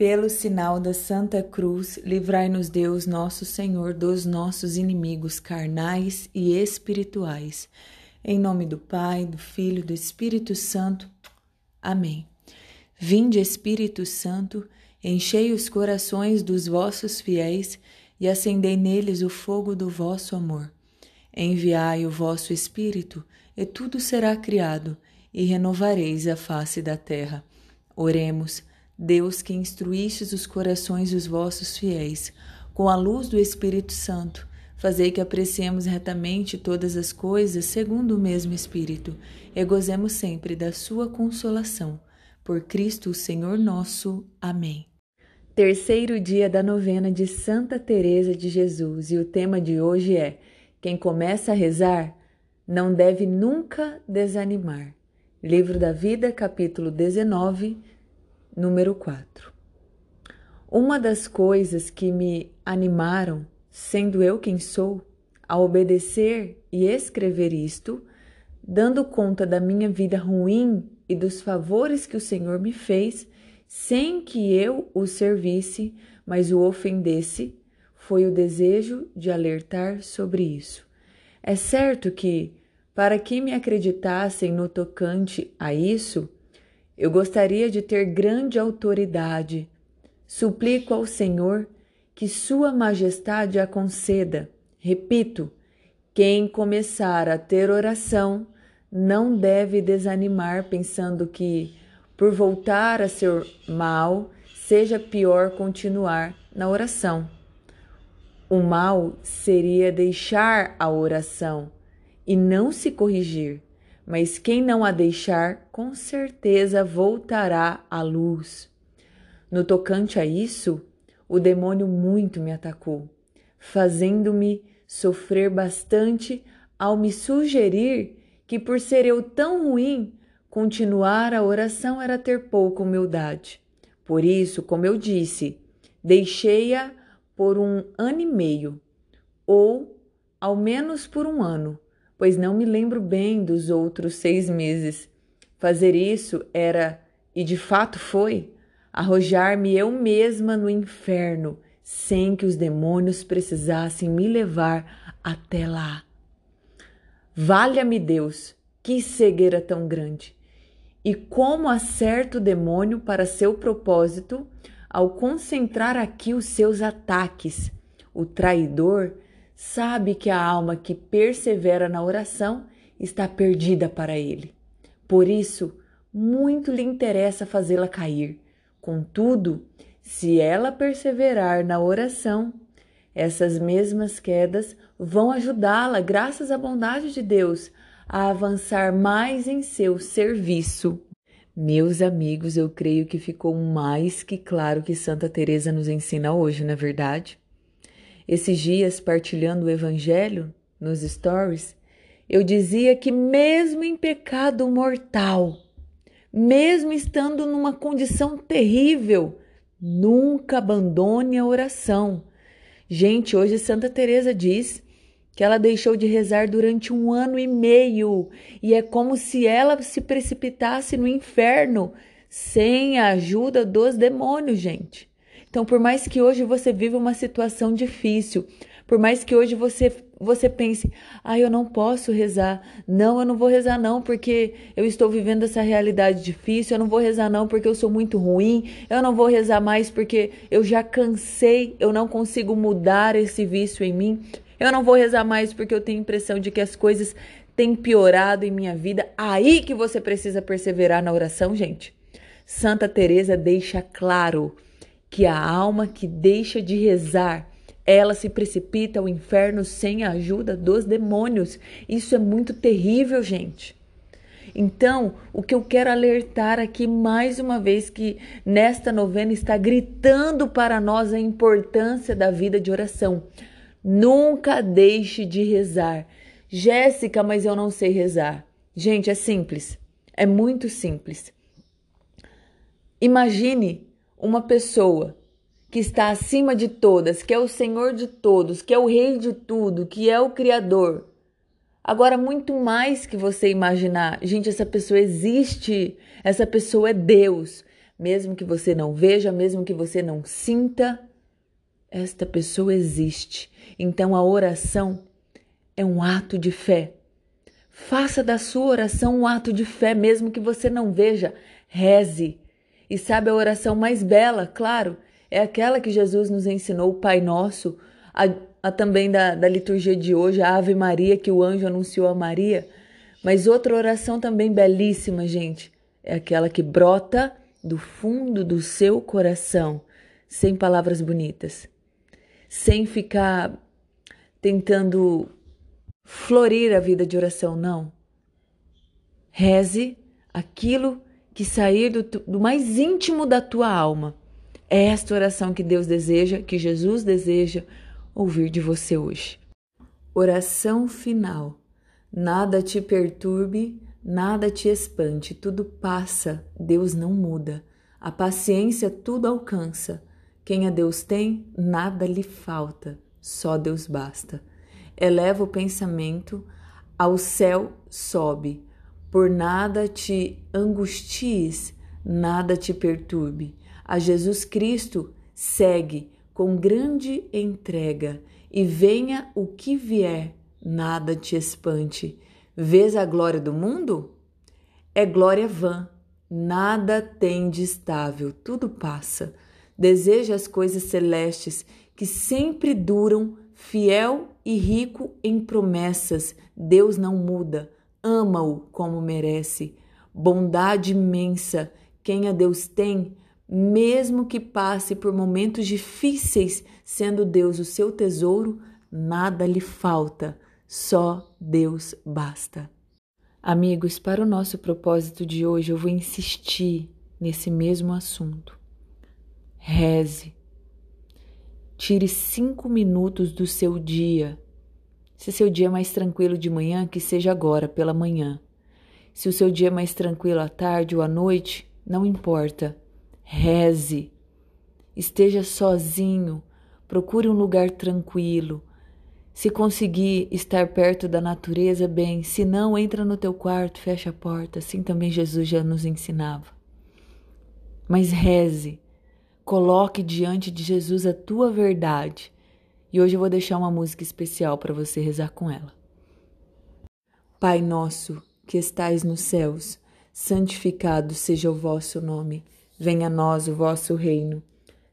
Pelo sinal da Santa Cruz, livrai-nos Deus, nosso Senhor, dos nossos inimigos carnais e espirituais. Em nome do Pai, do Filho do Espírito Santo. Amém. Vinde, Espírito Santo, enchei os corações dos vossos fiéis e acendei neles o fogo do vosso amor. Enviai o vosso Espírito, e tudo será criado, e renovareis a face da terra. Oremos. Deus que instruístes os corações dos vossos fiéis, com a luz do Espírito Santo, fazei que apreciemos retamente todas as coisas segundo o mesmo Espírito, e gozemos sempre da sua consolação. Por Cristo, o Senhor nosso. Amém. Terceiro dia da novena de Santa Teresa de Jesus, e o tema de hoje é: quem começa a rezar não deve nunca desanimar. Livro da Vida, capítulo 19, Número 4. Uma das coisas que me animaram, sendo eu quem sou, a obedecer e escrever isto, dando conta da minha vida ruim e dos favores que o Senhor me fez, sem que eu o servisse, mas o ofendesse, foi o desejo de alertar sobre isso. É certo que, para que me acreditassem no tocante a isso, eu gostaria de ter grande autoridade. Suplico ao Senhor que Sua Majestade a conceda. Repito, quem começar a ter oração não deve desanimar pensando que, por voltar a ser mal, seja pior continuar na oração. O mal seria deixar a oração e não se corrigir mas quem não a deixar, com certeza voltará à luz. No tocante a isso, o demônio muito me atacou, fazendo-me sofrer bastante ao me sugerir que, por ser eu tão ruim, continuar a oração era ter pouca humildade. Por isso, como eu disse, deixei-a por um ano e meio, ou ao menos por um ano pois não me lembro bem dos outros seis meses. Fazer isso era, e de fato foi, arrojar-me eu mesma no inferno, sem que os demônios precisassem me levar até lá. Valha-me Deus, que cegueira tão grande! E como acerta o demônio para seu propósito ao concentrar aqui os seus ataques? O traidor sabe que a alma que persevera na oração está perdida para ele. Por isso, muito lhe interessa fazê-la cair. Contudo, se ela perseverar na oração, essas mesmas quedas vão ajudá-la, graças à bondade de Deus, a avançar mais em seu serviço. Meus amigos, eu creio que ficou mais que claro que Santa Teresa nos ensina hoje, não é verdade? Esses dias, partilhando o Evangelho nos stories, eu dizia que, mesmo em pecado mortal, mesmo estando numa condição terrível, nunca abandone a oração. Gente, hoje Santa Teresa diz que ela deixou de rezar durante um ano e meio e é como se ela se precipitasse no inferno sem a ajuda dos demônios, gente. Então, por mais que hoje você viva uma situação difícil, por mais que hoje você você pense, ah, eu não posso rezar. Não, eu não vou rezar não, porque eu estou vivendo essa realidade difícil. Eu não vou rezar não, porque eu sou muito ruim. Eu não vou rezar mais porque eu já cansei, eu não consigo mudar esse vício em mim. Eu não vou rezar mais porque eu tenho a impressão de que as coisas têm piorado em minha vida. Aí que você precisa perseverar na oração, gente. Santa Teresa deixa claro que a alma que deixa de rezar, ela se precipita ao inferno sem a ajuda dos demônios. Isso é muito terrível, gente. Então, o que eu quero alertar aqui mais uma vez que nesta novena está gritando para nós a importância da vida de oração. Nunca deixe de rezar. Jéssica, mas eu não sei rezar. Gente, é simples. É muito simples. Imagine uma pessoa que está acima de todas, que é o Senhor de todos, que é o Rei de tudo, que é o Criador. Agora, muito mais que você imaginar, gente, essa pessoa existe, essa pessoa é Deus. mesmo que você não veja, mesmo que você não sinta, esta pessoa existe. Então a oração é um ato de fé. Faça da sua oração um ato de fé, mesmo que você não veja. Reze. E sabe a oração mais bela, claro, é aquela que Jesus nos ensinou, o Pai Nosso, a, a também da, da liturgia de hoje, a Ave Maria, que o anjo anunciou a Maria. Mas outra oração também belíssima, gente, é aquela que brota do fundo do seu coração, sem palavras bonitas, sem ficar tentando florir a vida de oração, não. Reze aquilo que sair do, do mais íntimo da tua alma. É esta oração que Deus deseja, que Jesus deseja ouvir de você hoje. Oração final. Nada te perturbe, Nada te espante, tudo passa, Deus não muda. A paciência tudo alcança. Quem a Deus tem, nada lhe falta, só Deus basta. Eleva o pensamento, ao céu sobe. Por nada te angusties, nada te perturbe. A Jesus Cristo segue com grande entrega, e venha o que vier, nada te espante. Vês a glória do mundo? É glória vã, nada tem de estável, tudo passa. Deseja as coisas celestes que sempre duram, fiel e rico em promessas. Deus não muda, ama-o como merece. Bondade imensa, quem a Deus tem, mesmo que passe por momentos difíceis, sendo Deus o seu tesouro, nada lhe falta só Deus basta. Amigos, para o nosso propósito de hoje, eu vou insistir nesse mesmo assunto. Reze. Tire cinco minutos do seu dia. Se seu dia é mais tranquilo de manhã, que seja agora, pela manhã. Se o seu dia é mais tranquilo à tarde ou à noite, não importa. Reze. Esteja sozinho. Procure um lugar tranquilo se conseguir estar perto da natureza, bem, se não, entra no teu quarto, fecha a porta, assim também Jesus já nos ensinava. Mas reze, coloque diante de Jesus a tua verdade. E hoje eu vou deixar uma música especial para você rezar com ela. Pai nosso, que estais nos céus, santificado seja o vosso nome. Venha a nós o vosso reino.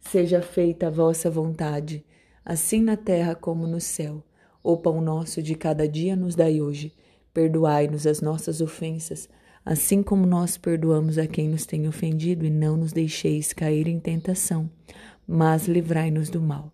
Seja feita a vossa vontade, assim na terra como no céu. O pão nosso de cada dia nos dai hoje. Perdoai-nos as nossas ofensas, assim como nós perdoamos a quem nos tem ofendido, e não nos deixeis cair em tentação, mas livrai-nos do mal.